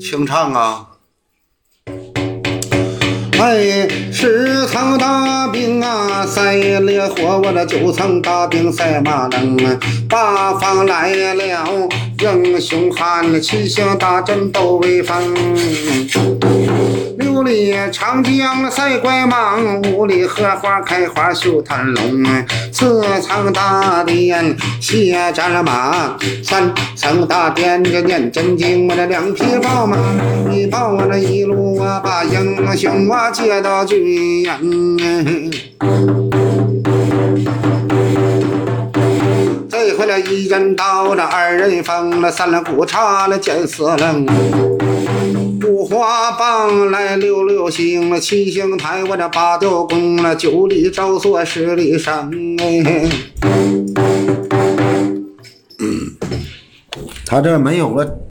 清唱啊！哎，十层大兵啊，赛烈火，我这九层大兵赛马能啊，八方来了英雄汉，七星大阵斗威风。长江赛怪蟒，五里荷花开花绣团龙。四层大殿谢战马，三层大殿这念真经，我这两匹宝马，一宝我这一路啊把英雄啊接到军营。这回了一人刀，了二人锋，了三了骨叉了见四棱。棒来六六星，七星台我这八吊宫了，九里招锁十里山哎。他这没有了。